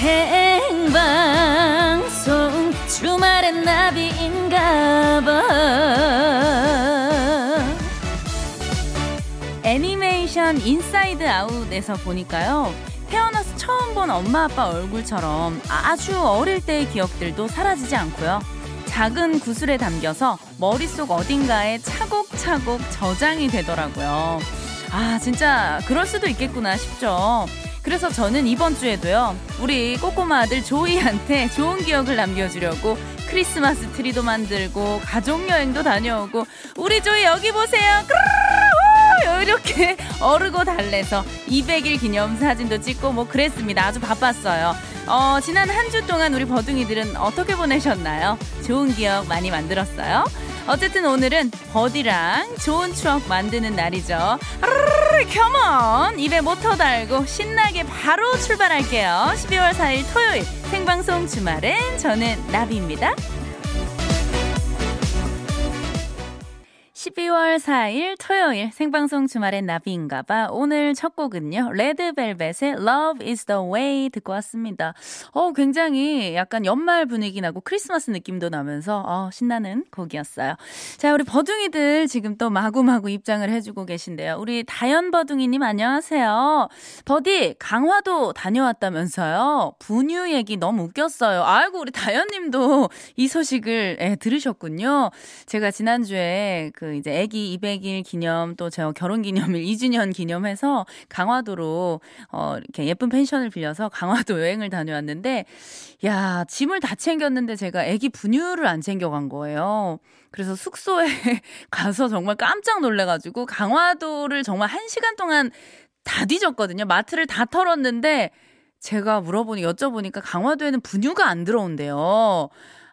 생방송 주말엔 나비인가봐. 애니메이션 인사이드 아웃에서 보니까요. 태어나서 처음 본 엄마 아빠 얼굴처럼 아주 어릴 때의 기억들도 사라지지 않고요. 작은 구슬에 담겨서 머릿속 어딘가에 차곡차곡 저장이 되더라고요. 아 진짜 그럴 수도 있겠구나 싶죠 그래서 저는 이번 주에도요, 우리 꼬꼬마 아들 조이한테 좋은 기억을 남겨주려고 크리스마스 트리도 만들고, 가족여행도 다녀오고, 우리 조이 여기 보세요! 이렇게 어르고 달래서 200일 기념 사진도 찍고 뭐 그랬습니다. 아주 바빴어요. 어, 지난 한 주 동안 우리 버둥이들은 어떻게 보내셨나요? 좋은 기억 많이 만들었어요? 어쨌든 오늘은 버디랑 좋은 추억 만드는 날이죠. 컴온! 입에 모터 달고 신나게 바로 출발할게요. 12월 4일 토요일 생방송 주말엔 저는 나비입니다. 12월 4일 토요일 생방송 주말엔 나비인가봐. 오늘 첫 곡은요. 레드벨벳의 Love is the way 듣고 왔습니다. 어, 굉장히 약간 연말 분위기 나고 크리스마스 느낌도 나면서 어, 신나는 곡이었어요. 자, 우리 버둥이들 지금 또 마구마구 입장을 해주고 계신데요. 우리 다연 버둥이님 안녕하세요. 버디 강화도 다녀왔다면서요. 분유 얘기 너무 웃겼어요. 아이고 우리 다연님도 이 소식을 예, 들으셨군요. 제가 지난주에 그 이제 아기 200일 기념 또저 결혼 기념일 2주년 기념해서 강화도로 어 이렇게 예쁜 펜션을 빌려서 강화도 여행을 다녀왔는데 야, 짐을 다 챙겼는데 제가 아기 분유를 안 챙겨 간 거예요. 그래서 숙소에 가서 정말 깜짝 놀래 가지고 강화도를 정말 1시간 동안 다 뒤졌거든요. 마트를 다 털었는데 제가 물어보니 여쭤보니까 강화도에는 분유가 안 들어온대요.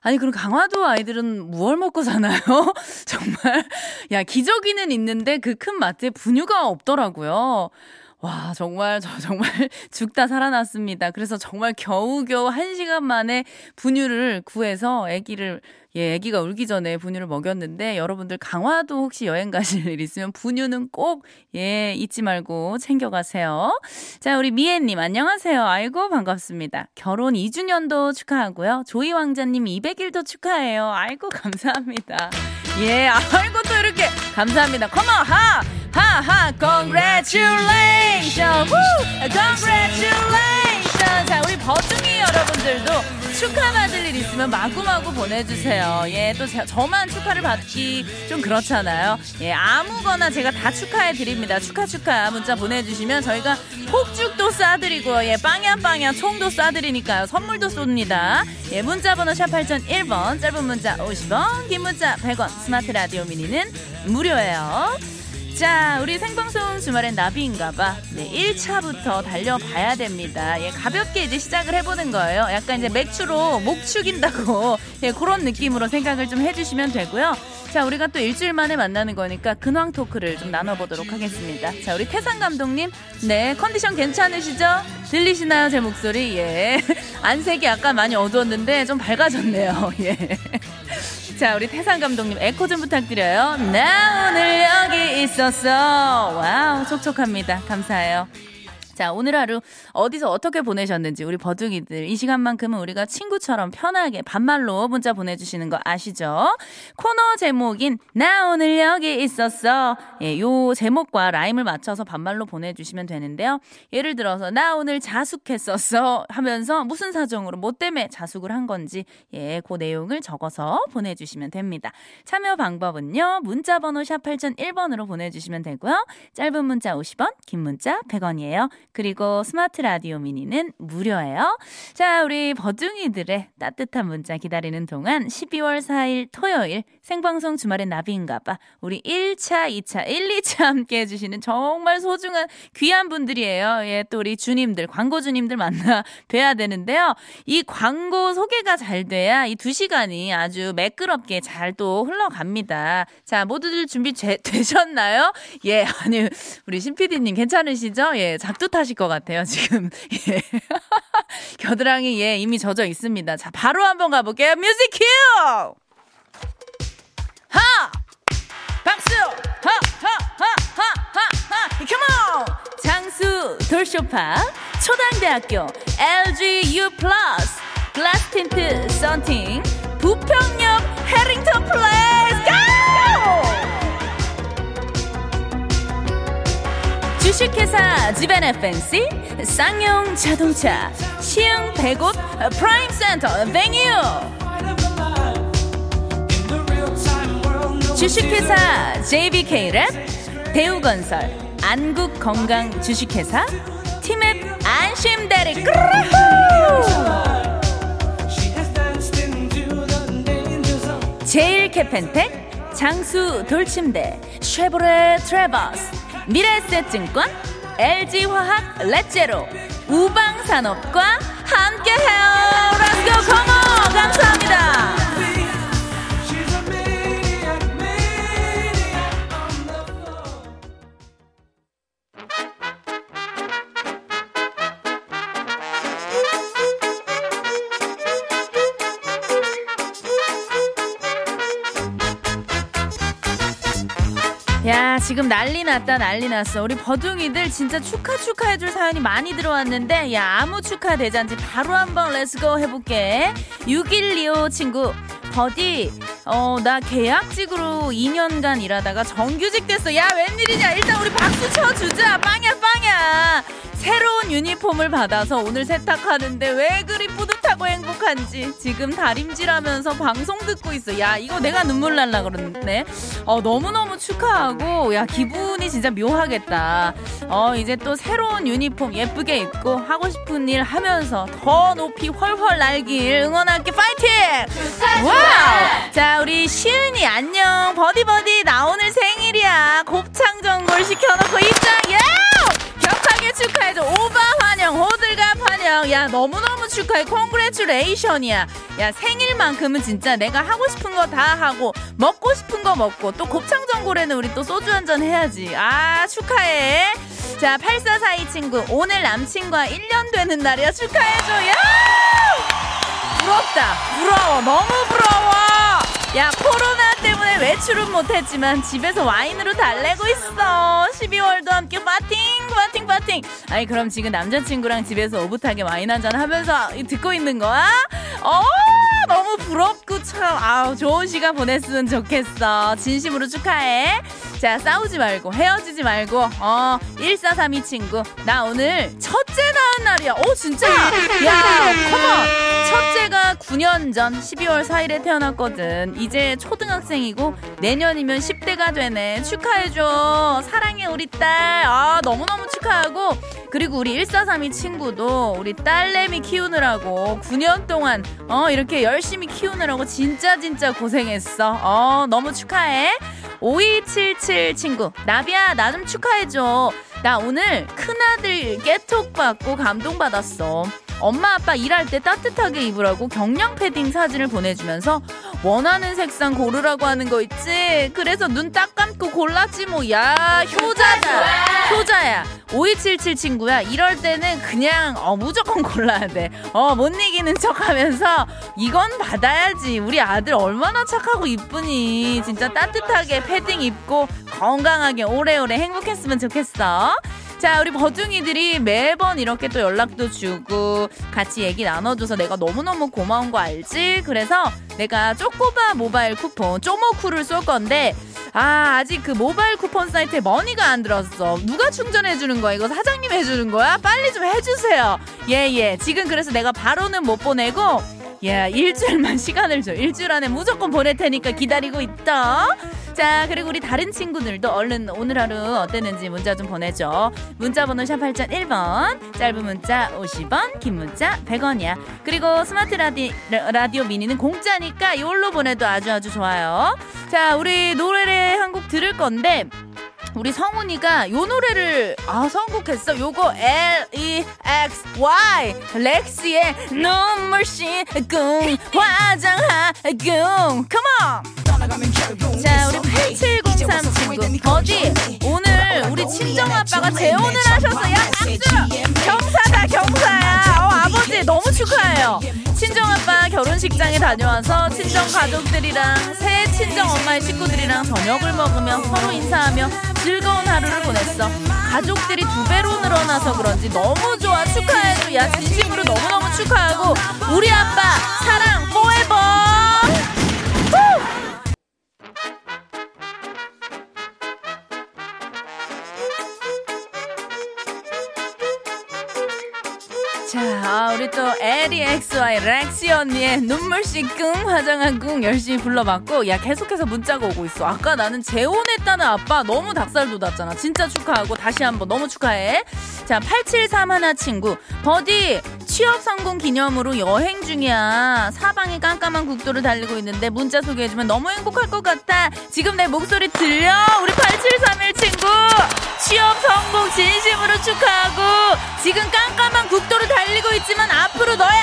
아니 그럼 강화도 아이들은 무얼 먹고 사나요? 정말 야 기저귀는 있는데 그 큰 마트에 분유가 없더라고요. 와, 정말, 저 정말 죽다 살아났습니다. 그래서 정말 겨우겨우 한 시간 만에 분유를 구해서 아기를 예, 아기가 울기 전에 분유를 먹였는데 여러분들 강화도 혹시 여행 가실 일 있으면 분유는 꼭 예, 잊지 말고 챙겨 가세요. 자, 우리 미애 님 안녕하세요. 아이고 반갑습니다. 결혼 2주년도 축하하고요. 조이 왕자님 200일도 축하해요. 아이고 감사합니다. 예, 아이고 또 이렇게 감사합니다. 컴온 하! 하하 congratulations congratulations 자 우리 버둥이 여러분들도 축하 받을 일 있으면 마구마구 보내주세요. 예또 저만 축하를 받기 좀 그렇잖아요. 예 아무거나 제가 다 축하해 드립니다. 축하 축하 문자 보내주시면 저희가 폭죽도 쏴드리고 예 빵야 빵야 총도 쏴드리니까요. 선물도 쏩니다. 예 문자번호 샵 8001번 짧은 문자 50원 긴 문자 100원. 스마트 라디오 미니는 무료예요 자, 우리 생방송 주말엔 나비인가봐. 네, 1차부터 달려봐야 됩니다. 예, 가볍게 이제 시작을 해보는 거예요. 약간 이제 맥주로 목 축인다고, 예, 그런 느낌으로 생각을 좀 해주시면 되고요. 자, 우리가 또 일주일 만에 만나는 거니까 근황 토크를 좀 나눠보도록 하겠습니다. 자, 우리 태상 감독님, 네, 컨디션 괜찮으시죠? 들리시나요, 제 목소리? 예. 안색이 아까 많이 어두웠는데 좀 밝아졌네요. 예. 자, 우리 태상 감독님 에코 좀 부탁드려요. 나 오늘 여기 있었어. Wow, 촉촉합니다. 감사해요. 자, 오늘 하루 어디서 어떻게 보내셨는지 우리 버둥이들 이 시간만큼은 우리가 친구처럼 편하게 반말로 문자 보내주시는 거 아시죠? 코너 제목인 나 오늘 여기 있었어. 예, 요 제목과 라임을 맞춰서 반말로 보내주시면 되는데요. 예를 들어서 나 오늘 자숙했었어 하면서 무슨 사정으로 뭐 때문에 자숙을 한 건지 예, 그 내용을 적어서 보내주시면 됩니다. 참여 방법은요. 문자 번호 샵 8001번으로 보내주시면 되고요. 짧은 문자 50원, 긴 문자 100원이에요. 그리고 스마트 라디오 미니는 무료예요. 자, 우리 버둥이들의 따뜻한 문자 기다리는 동안 12월 4일 토요일 생방송 주말엔 나비인가봐. 우리 1차, 2차, 1, 2차 함께 해주시는 정말 소중한 귀한 분들이에요. 예, 또 우리 주님들, 광고 주님들 만나 뵈야 되는데요. 이 광고 소개가 잘 돼야 이 두 시간이 아주 매끄럽게 잘 또 흘러갑니다. 자, 모두들 준비 제, 되셨나요? 예, 아니, 우리 신PD님 괜찮으시죠? 예, 작두 타실 것 같아요, 지금. 예. 겨드랑이, 예, 이미 젖어 있습니다. 자, 바로 한번 가볼게요. music cue! 하! 박수! 하! 하! 하! 하! 하! 하! come on! 장수 돌쇼파 초당대학교 LG U 플러스 글라스 틴트 썬팅 부평역 해링턴 플레이스 주식회사 지벤FNC 쌍용 자동차 시흥 백옷 프라임 센터 베뉴 주식회사 JBK랩 대우건설 안국건강 주식회사 티맵 안심대리. 제일캐펜텍 장수 돌침대 쉐보레 트레버스 미래에셋증권 LG화학 렛제로 우방산업과 함께해요. let's go come on 감사합니다 지금 난리 났다 난리 났어. 우리 버둥이들 진짜 축하 축하해줄 사연이 많이 들어왔는데 야 아무 축하 대잔치 바로 한번 let's go 해볼게. 6125 친구. 버디 어 나 계약직으로 2년간 일하다가 정규직 됐어. 야 웬일이냐? 일단 우리 박수 쳐주자. 빵야 빵야. 새로운 유니폼을 받아서 오늘 세탁하는데 왜 그리 뿌듯 하고 행복한지 지금 다림질하면서 방송 듣고 있어. 야 이거 내가 눈물 날라 그러는데. 어 너무너무 축하하고 야 기분이 진짜 묘하겠다. 어 이제 또 새로운 유니폼 예쁘게 입고 하고 싶은 일 하면서 더 높이 훨훨 날길 응원할게 파이팅! wow! 자 우리 시은이 안녕 버디버디 나 오늘 생일이야 곱창 전골 시켜놓고 입장 예! 격하게 축하해줘. 오바 환영 호들갑 환영. 야 너무너무 축하해. congratulation이야. 야 생일만큼은 진짜 내가 하고 싶은 거 다 하고 먹고 싶은 거 먹고 또 곱창전골에는 우리 또 소주 한 잔 해야지. 아 축하해. 자 8442 친구 오늘 남친과 1년 되는 날이야. 축하해줘. 야! 부럽다. 부러워. 너무 부러워. 야 코로나 때문에 외출은 못했지만 집에서 와인으로 달래고 있어. 12월도 함께 파팅 파팅 파팅 아니 그럼 지금 남자친구랑 집에서 오붓하게 와인 한잔 하면서 듣고 있는 거야? 어 너무 부럽고 참 아우 좋은 시간 보냈으면 좋겠어. 진심으로 축하해. 자 싸우지 말고 헤어지지 말고 어 1432 친구. 나 오늘 첫째 낳은 날이야. 오 진짜? 야 컴온 첫째가 9년 전 12월 4일에 태어났거든. 이제 초등학생이고 내년이면 10대가 되네. 축하해줘. 사랑해 우리 딸. 아 너무너무 축하하고 그리고 우리 1432 친구도 우리 딸내미 키우느라고 9년 동안 어 이렇게 열심히 키우느라고 진짜 진짜 고생했어. 어 너무 축하해. 5277 친구 나비야 나 좀 축하해줘. 나 오늘 큰아들 깨톡 받고 감동받았어 엄마 아빠 일할 때 따뜻하게 입으라고 경량 패딩 사진을 보내주면서 원하는 색상 고르라고 하는 거 있지? 그래서 눈 딱 감고 골랐지 뭐 야 효자다. 효자야. 5277 친구야. 이럴 때는 그냥 어 무조건 골라야 돼 어못 이기는 척 하면서 이건 받아야지. 우리 아들 얼마나 착하고 이쁘니. 진짜 따뜻하게 패딩 입고 건강하게 오래오래 행복했으면 좋겠어 자, 우리 버둥이들이 매번 이렇게 또 연락도 주고 같이 얘기 나눠줘서 내가 너무너무 고마운 거 알지? 그래서 내가 쪼꼬바 모바일 쿠폰 쪼모쿠를 쏠 건데 아, 아직 그 모바일 쿠폰 사이트에 머니가 안 들었어. 누가 충전해 주는 거야? 이거 사장님 해 주는 거야? 빨리 좀 해 주세요. 예, 예. 지금 그래서 내가 바로는 못 보내고 야, 일주일만 시간을 줘. 일주일 안에 무조건 보낼 테니까 기다리고 있다. 자, 그리고 우리 다른 친구들도 얼른 오늘 하루 어땠는지 문자 좀 보내줘. 문자 번호 샵 8001번, 짧은 문자 50원, 긴 문자 100원이야. 그리고 스마트 라디, 라디오 미니는 공짜니까 이걸로 보내도 아주 아주 좋아요. 자, 우리 노래를 한 곡 들을 건데, 우리 성훈이가 요 노래를 아 선곡했어. 요거 L E X Y 렉스의 눈물씨 꿍 Come on. 자 우리 8703 친구 어디 오늘 우리 친정 아빠가 재혼을 하셨어요. 박수. 경사다 경사야. 어, 아버지 너무 축하해요. 친정 아빠 결혼식장에 다녀와서 친정 가족들이랑 새 친정 엄마의 식구들이랑 저녁을 먹으며 서로 인사하며 즐거운 하루를 보냈어. 가족들이 두 배로 늘어나서 그런지 너무 좋아 축하해줘 야 씻끔 화장한 궁 열심히 불러봤고, 야, 계속해서 문자가 오고 있어. 아까 나는 재혼했다는 아빠 너무 닭살 돋았잖아. 진짜 축하하고, 다시 한번 너무 축하해. 자, 873 하나 친구. 버디, 취업 성공 기념으로 여행 중이야. 사방에 깜깜한 국도를 달리고 있는데 문자 소개해주면 너무 행복할 것 같아. 지금 내 목소리 들려? 우리 8731 친구. 취업 성공 진심으로 축하하고 지금 깜깜한 국도를 달리고 있지만 앞으로 너의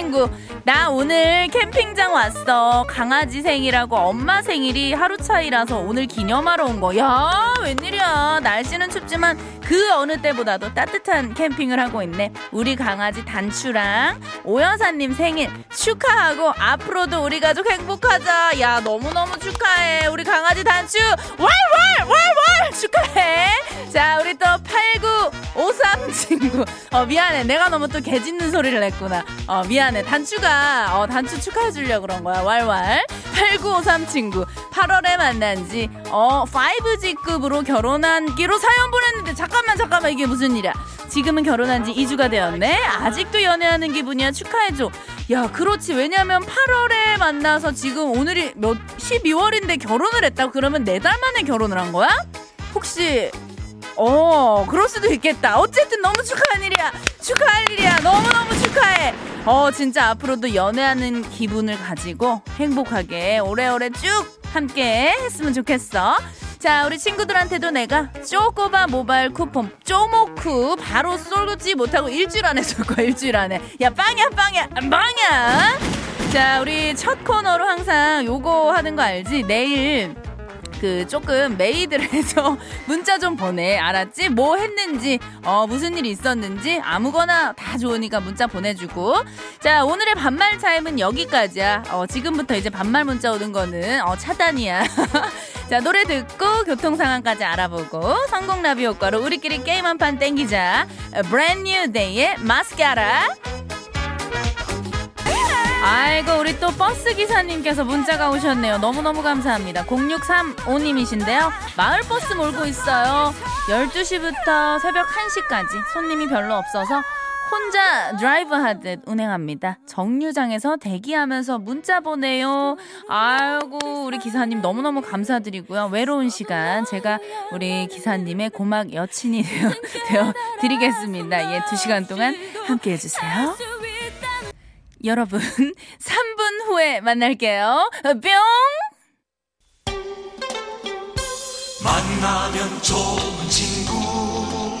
친구. 나 오늘 캠핑장 왔어. 강아지 생이라고 엄마 생일이 하루 차이라서 오늘 기념하러 온 거 야. 웬일이야. 날씨는 춥지만 그 어느 때보다도 따뜻한 캠핑을 하고 있네. 우리 강아지 단추랑 오여사님 생일 축하하고 앞으로도 우리 가족 행복하자. 야, 너무너무 축하해. 우리 강아지 단추 왈왈왈왈 축하해. 자, 우리 또 8953 친구. 어, 미안해. 내가 너무 또 개짖는 소리를 냈구나. 어, 미안 해. 단추가 어, 단추 축하해 주려고 그런 거야. 왈왈. 8953 친구. 8월에 만난 지, 어, 5G급으로 결혼한기로 사연 보냈는데, 잠깐만, 잠깐만, 이게 무슨 일이야. 지금은 결혼한 지 2주가 되었네? 아직도 연애하는 기분이야. 축하해줘. 야, 그렇지. 왜냐면 8월에 만나서 지금 오늘이 몇, 12월인데 결혼을 했다고? 그러면 4달 만에 결혼을 한 거야? 혹시, 어, 그럴 수도 있겠다. 어쨌든 너무 축하한 일이야. 축하할 일이야. 너무너무 축하해. 어, 진짜 앞으로도 연애하는 기분을 가지고 행복하게 오래오래 쭉 함께 했으면 좋겠어. 자, 우리 친구들한테도 내가 쪼꼬바 모바일 쿠폰 쪼모쿠 바로 쏠지 못하고 일주일 안에 쏠 거야, 일주일 안에. 야, 빵이야, 빵이야, 빵이야! 자, 우리 첫 코너로 항상 요거 하는 거 알지? 내일 그 조금 메이드를 해서 문자 좀 보내. 알았지? 뭐 했는지 어 무슨 일이 있었는지 아무거나 다 좋으니까 문자 보내주고. 자 오늘의 반말 타임은 여기까지야. 어 지금부터 이제 반말 문자 오는 거는 어 차단이야. 자 노래 듣고 교통 상황까지 알아보고 선곡 나비 효과로 우리끼리 게임 한 판 땡기자. 브랜드 뉴 데이의 마스카라 아이고 우리 또 버스 기사님께서 문자가 오셨네요. 너무너무 감사합니다. 0635님이신데요. 마을버스 몰고 있어요. 12시부터 새벽 1시까지 손님이 별로 없어서 혼자 드라이브 하듯 운행합니다. 정류장에서 대기하면서 문자 보내요. 아이고, 우리 기사님 너무너무 감사드리고요. 외로운 시간 제가 우리 기사님의 고막 여친이 되어, 되어 드리겠습니다. 예, 두 시간 동안 함께 해주세요. 여러분, 3분 후에 만날게요. 뿅! 만나면 좋은 친구.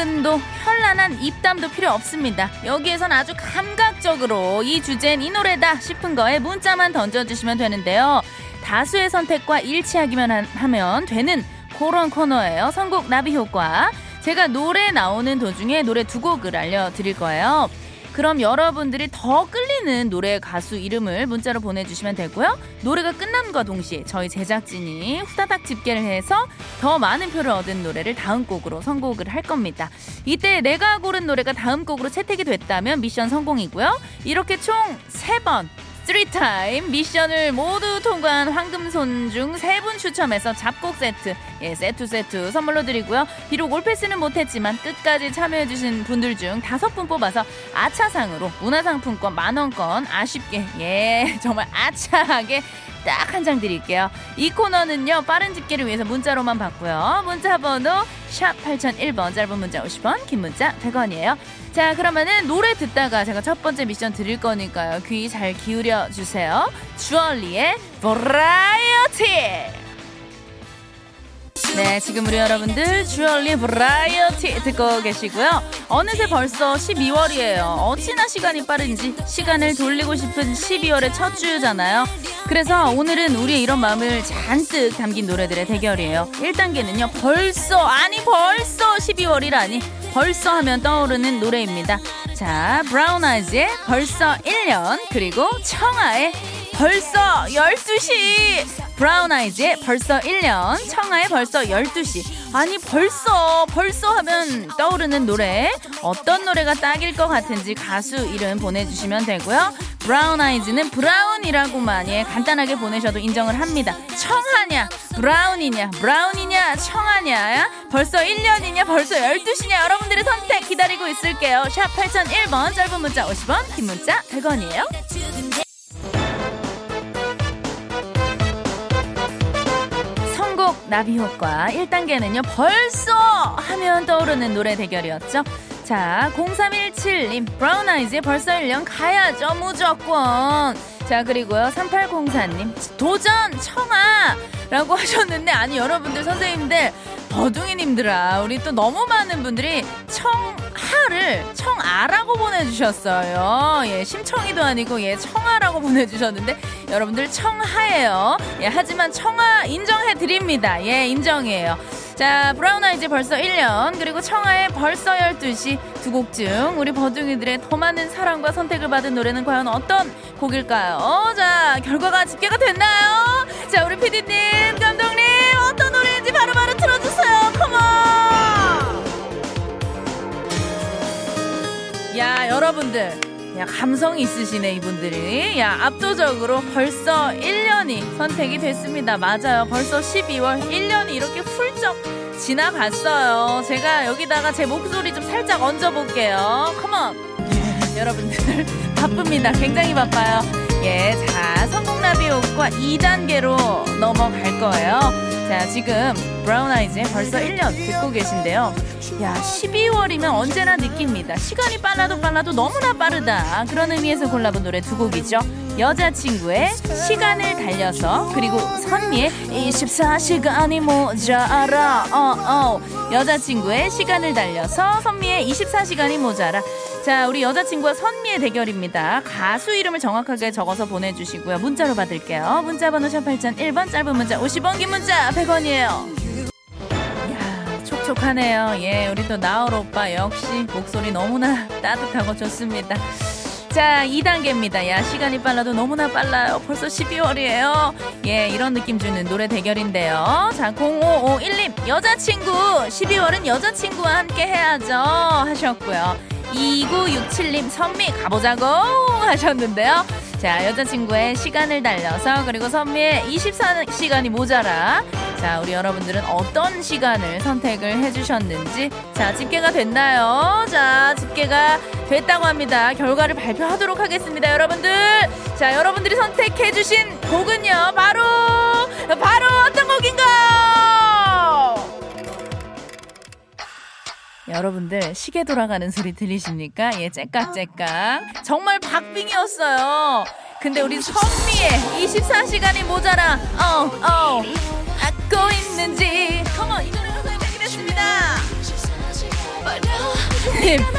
가방끈도 현란한 입담도 필요 없습니다. 여기에선 아주 감각적으로 이 주제는 이 노래다 싶은 거에 문자만 던져주시면 되는데요. 다수의 선택과 일치하기만 하면 되는 그런 코너예요. 선곡 나비 효과. 제가 노래 나오는 도중에 노래 두 곡을 알려드릴 거예요. 그럼 여러분들이 더 끌리는 노래 가수 이름을 문자로 보내주시면 되고요. 노래가 끝남과 동시에 저희 제작진이 후다닥 집계를 해서 더 많은 표를 얻은 노래를 다음 곡으로 선곡을 할 겁니다. 이때 내가 고른 노래가 다음 곡으로 채택이 됐다면 미션 성공이고요. 이렇게 총 3번 3타임 미션을 모두 통과한 황금손 중 세 분 추첨해서 잡곡 세트, 예, 세트 세트 선물로 드리고요. 비록 올패스는 못했지만 끝까지 참여해주신 분들 중 다섯 분 뽑아서 아차상으로 문화상품권 만원권 아쉽게, 예, 정말 아차하게 딱 한 장 드릴게요. 이 코너는요, 빠른 집계를 위해서 문자로만 받고요. 문자 번호 샵 8001번, 짧은 문자 50원, 긴 문자 100원이에요. 자, 그러면은 노래 듣다가 제가 첫 번째 미션 드릴 거니까요. 귀 잘 기울여 주세요. 주얼리의 버라이어티! 네, 지금 우리 여러분들 주얼리 브라이어티 듣고 계시고요. 어느새 벌써 12월이에요. 어찌나 시간이 빠른지 시간을 돌리고 싶은 12월의 첫 주잖아요. 그래서 오늘은 우리의 이런 마음을 잔뜩 담긴 노래들의 대결이에요. 1단계는요. 벌써 아니 벌써 12월이라니 벌써 하면 떠오르는 노래입니다. 자, 브라운 아이즈의 벌써 1년 그리고 청아의 벌써 12시 브라운 아이즈의 벌써 1년, 청하의 벌써 12시. 아니, 벌써, 벌써 하면 떠오르는 노래. 어떤 노래가 딱일 것 같은지 가수 이름 보내주시면 되고요. 브라운 아이즈는 브라운이라고만 예, 간단하게 보내셔도 인정을 합니다. 청하냐, 브라운이냐, 브라운이냐, 청하냐, 벌써 1년이냐, 벌써 12시냐, 여러분들의 선택 기다리고 있을게요. 샵 8001번, 짧은 문자 50원, 긴 문자 100원이에요. 선곡 나비 효과 1단계는요 벌써 하면 떠오르는 노래 대결이었죠. 자 0317님 브라운 아이즈의 벌써 1년 가야죠 무조건. 자 그리고요 3804님 도전 청아! 라고 하셨는데 아니 여러분들 선생님들 버둥이님들아 우리 또 너무 많은 분들이 청하를 청아라고 보내주셨어요. 예 심청이도 아니고 예 청아라고 보내주셨는데 여러분들 청하예요. 예 하지만 청아 인정해 드립니다. 예 인정이에요. 자 브라운 아이즈 벌써 1년. 그리고 청하의 벌써 12시 두 곡 중 우리 버둥이들의 더 많은 사랑과 선택을 받은 노래는 과연 어떤 곡일까요? 자 결과가 집계가 됐나요? 자 우리 피디님 감독님 여러분들 야 감성이 있으시네 이분들이. 야 압도적으로 벌써 1년이 선택이 됐습니다. 맞아요. 벌써 12월 1년이 이렇게 훌쩍 지나갔어요. 제가 여기다가 제 목소리 좀 살짝 얹어볼게요. 컴온 여러분들 바쁩니다. 굉장히 바빠요. 예 자 성공나비 효과 2단계로 넘어갈 거예요. 자 지금 브라운 아이즈의 벌써 1년 듣고 계신데요. 야 12월이면 언제나 느낍니다. 시간이 빨라도 빨라도 너무나 빠르다. 그런 의미에서 골라본 노래 두 곡이죠. 여자친구의 시간을 달려서 그리고 선미의 24시간이 모자라 어, 어. 여자친구의 시간을 달려서 선미의 24시간이 모자라. 자 우리 여자친구와 선미의 대결입니다. 가수 이름을 정확하게 적어서 보내주시고요. 문자로 받을게요. 문자 번호 샵 8001번 짧은 문자 50원 긴 문자 100원이에요 촉촉하네요. 예, 우리 또 나얼 오빠 역시 목소리 너무나 따뜻하고 좋습니다. 자, 2단계입니다. 야, 시간이 빨라도 너무나 빨라요. 벌써 12월이에요. 예, 이런 느낌 주는 노래 대결인데요. 자, 0551님, 여자친구. 12월은 여자친구와 함께 해야죠. 하셨고요. 2967님, 선미 가보자고 하셨는데요. 자, 여자친구의 시간을 달려서 그리고 선미의 24시간이 모자라. 자, 우리 여러분들은 어떤 시간을 선택을 해주셨는지. 자, 집계가 됐나요? 자, 집계가 됐다고 합니다. 결과를 발표하도록 하겠습니다, 여러분들. 자, 여러분들이 선택해주신 곡은요, 바로, 바로 어떤 곡인가요? 여러분들 시계 돌아가는 소리 들리십니까? 예, 째깍째깍. 정말 박빙이었어요. 근데 우리 선미의 24시간이 모자라. 어, 어. 갖고 있는지. 컴온, 이 노래 선생님했습니다.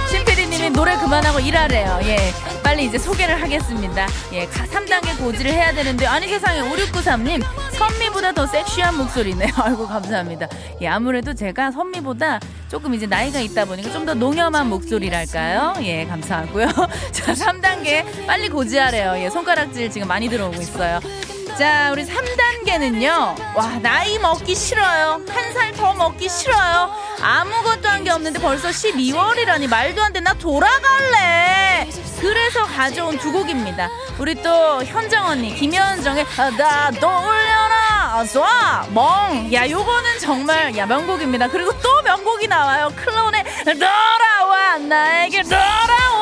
심피디님이 노래 그만하고 일하래요. 예. 빨리 이제 소개를 하겠습니다. 예. 3단계 고지를 해야 되는데, 아니 세상에 5693님, 선미보다 더 섹시한 목소리네요. 아이고, 감사합니다. 예. 아무래도 제가 선미보다 조금 이제 나이가 있다 보니까 좀 더 농염한 목소리랄까요? 예, 감사하고요. 자, 3단계 빨리 고지하래요. 예, 손가락질 지금 많이 들어오고 있어요. 자, 우리 3단계는요. 와, 나이 먹기 싫어요. 한 살 더 먹기 싫어요. 아무것도 한 게 없는데 벌써 12월이라니 말도 안 돼. 나 돌아갈래. 그래서 가져온 두 곡입니다. 우리 또 현정 언니, 김현정의 나도 올려라 쏴 멍. 야 요거는 정말 야 명곡입니다. 그리고 또 명곡이 나와요. 클론의 돌아와 나에게 돌아와.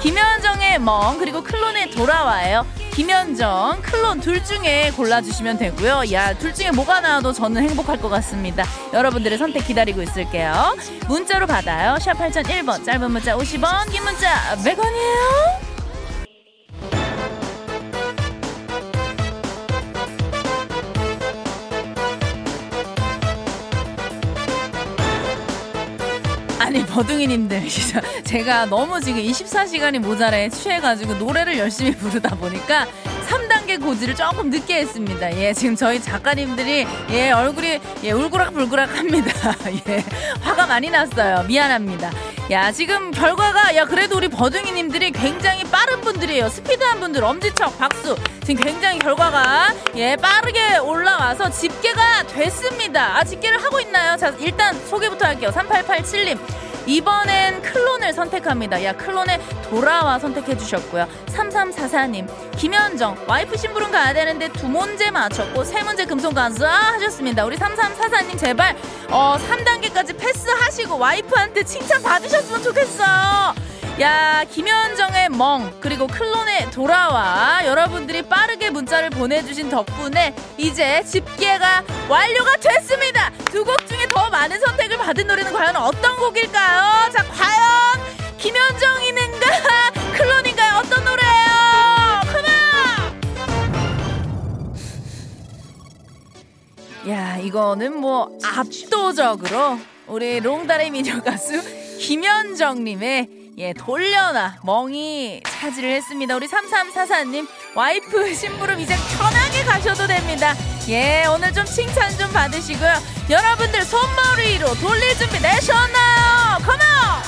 김현정의 멍 그리고 클론의 돌아와예요. 김현정, 클론 둘 중에 골라주시면 되고요. 야, 둘 중에 뭐가 나와도 저는 행복할 것 같습니다. 여러분들의 선택 기다리고 있을게요. 문자로 받아요. 샵 8001번, 짧은 문자 50원, 긴 문자 100원이에요. 버둥이님들 진짜 제가 너무 지금 24시간이 모자래 취해가지고 노래를 열심히 부르다 보니까 3단계 고지를 조금 늦게 했습니다. 예, 지금 저희 작가님들이 예 얼굴이 예 울그락불그락 합니다. 예, 화가 많이 났어요. 미안합니다. 야, 지금 결과가 야 그래도 우리 버둥이님들이 굉장히 빠른 분들이에요. 스피드한 분들 엄지척 박수. 지금 굉장히 결과가 예 빠르게 올라와서 집계가 됐습니다. 아 집계를 하고 있나요? 자 일단 소개부터 할게요. 3887님. 이번엔 클론을 선택합니다. 야, 클론에 돌아와 선택해 주셨고요. 3344님, 김현정, 와이프 심부름 가야 되는데 두 문제 맞췄고 세 문제 금손 간수 하셨습니다. 우리 3344님 제발 어 3단계까지 패스하시고 와이프한테 칭찬 받으셨으면 좋겠어요. 야 김현정의 멍 그리고 클론의 돌아와. 여러분들이 빠르게 문자를 보내주신 덕분에 이제 집계가 완료가 됐습니다. 두 곡 중에 더 많은 선택을 받은 노래는 과연 어떤 곡일까요? 자 과연 김현정이는가 클론인가요? 어떤 노래예요? 야 이거는 뭐 압도적으로 우리 롱다리 미녀 가수 김현정님의 예, 돌려놔 멍이 차지를 했습니다. 우리 3344님 와이프 심부름 이제 편하게 가셔도 됩니다. 예, 오늘 좀 칭찬 좀 받으시고요. 여러분들 손머리로 돌릴 준비 되셨나요? 컴온!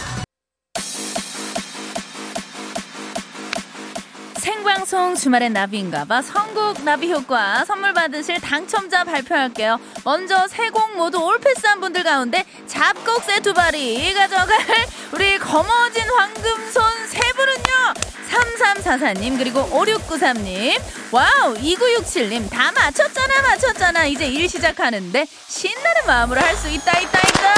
생방송 주말엔 나비인가봐 선곡 나비 효과 선물 받으실 당첨자 발표할게요. 먼저 세 곡 모두 all pass한 분들 가운데 잡곡 세트 발이 가져갈 우리 거머쥔 황금손 세 분은요. 3344님 그리고 5693님 wow 2967님 다 맞췄잖아 맞췄잖아 이제 일 시작하는데 신나는 마음으로 할 수 있다 있다 있다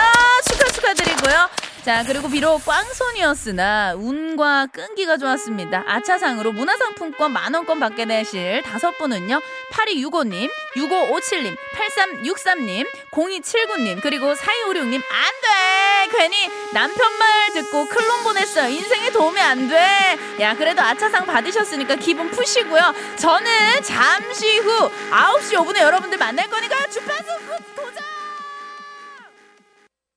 축하 축하드리고요 자, 그리고 비록 꽝손이었으나 운과 끈기가 좋았습니다. 아차상으로 문화상품권 만원권 받게 되실 다섯 분은요. 8265님, 6557님, 8363님, 0279님, 그리고 4256님, 안 돼! 괜히 남편 말 듣고 클론 보냈어요. 인생에 도움이 안 돼! 야, 그래도 아차상 받으셨으니까 기분 푸시고요. 저는 잠시 후 9시 5분에 여러분들 만날 거니까 주파수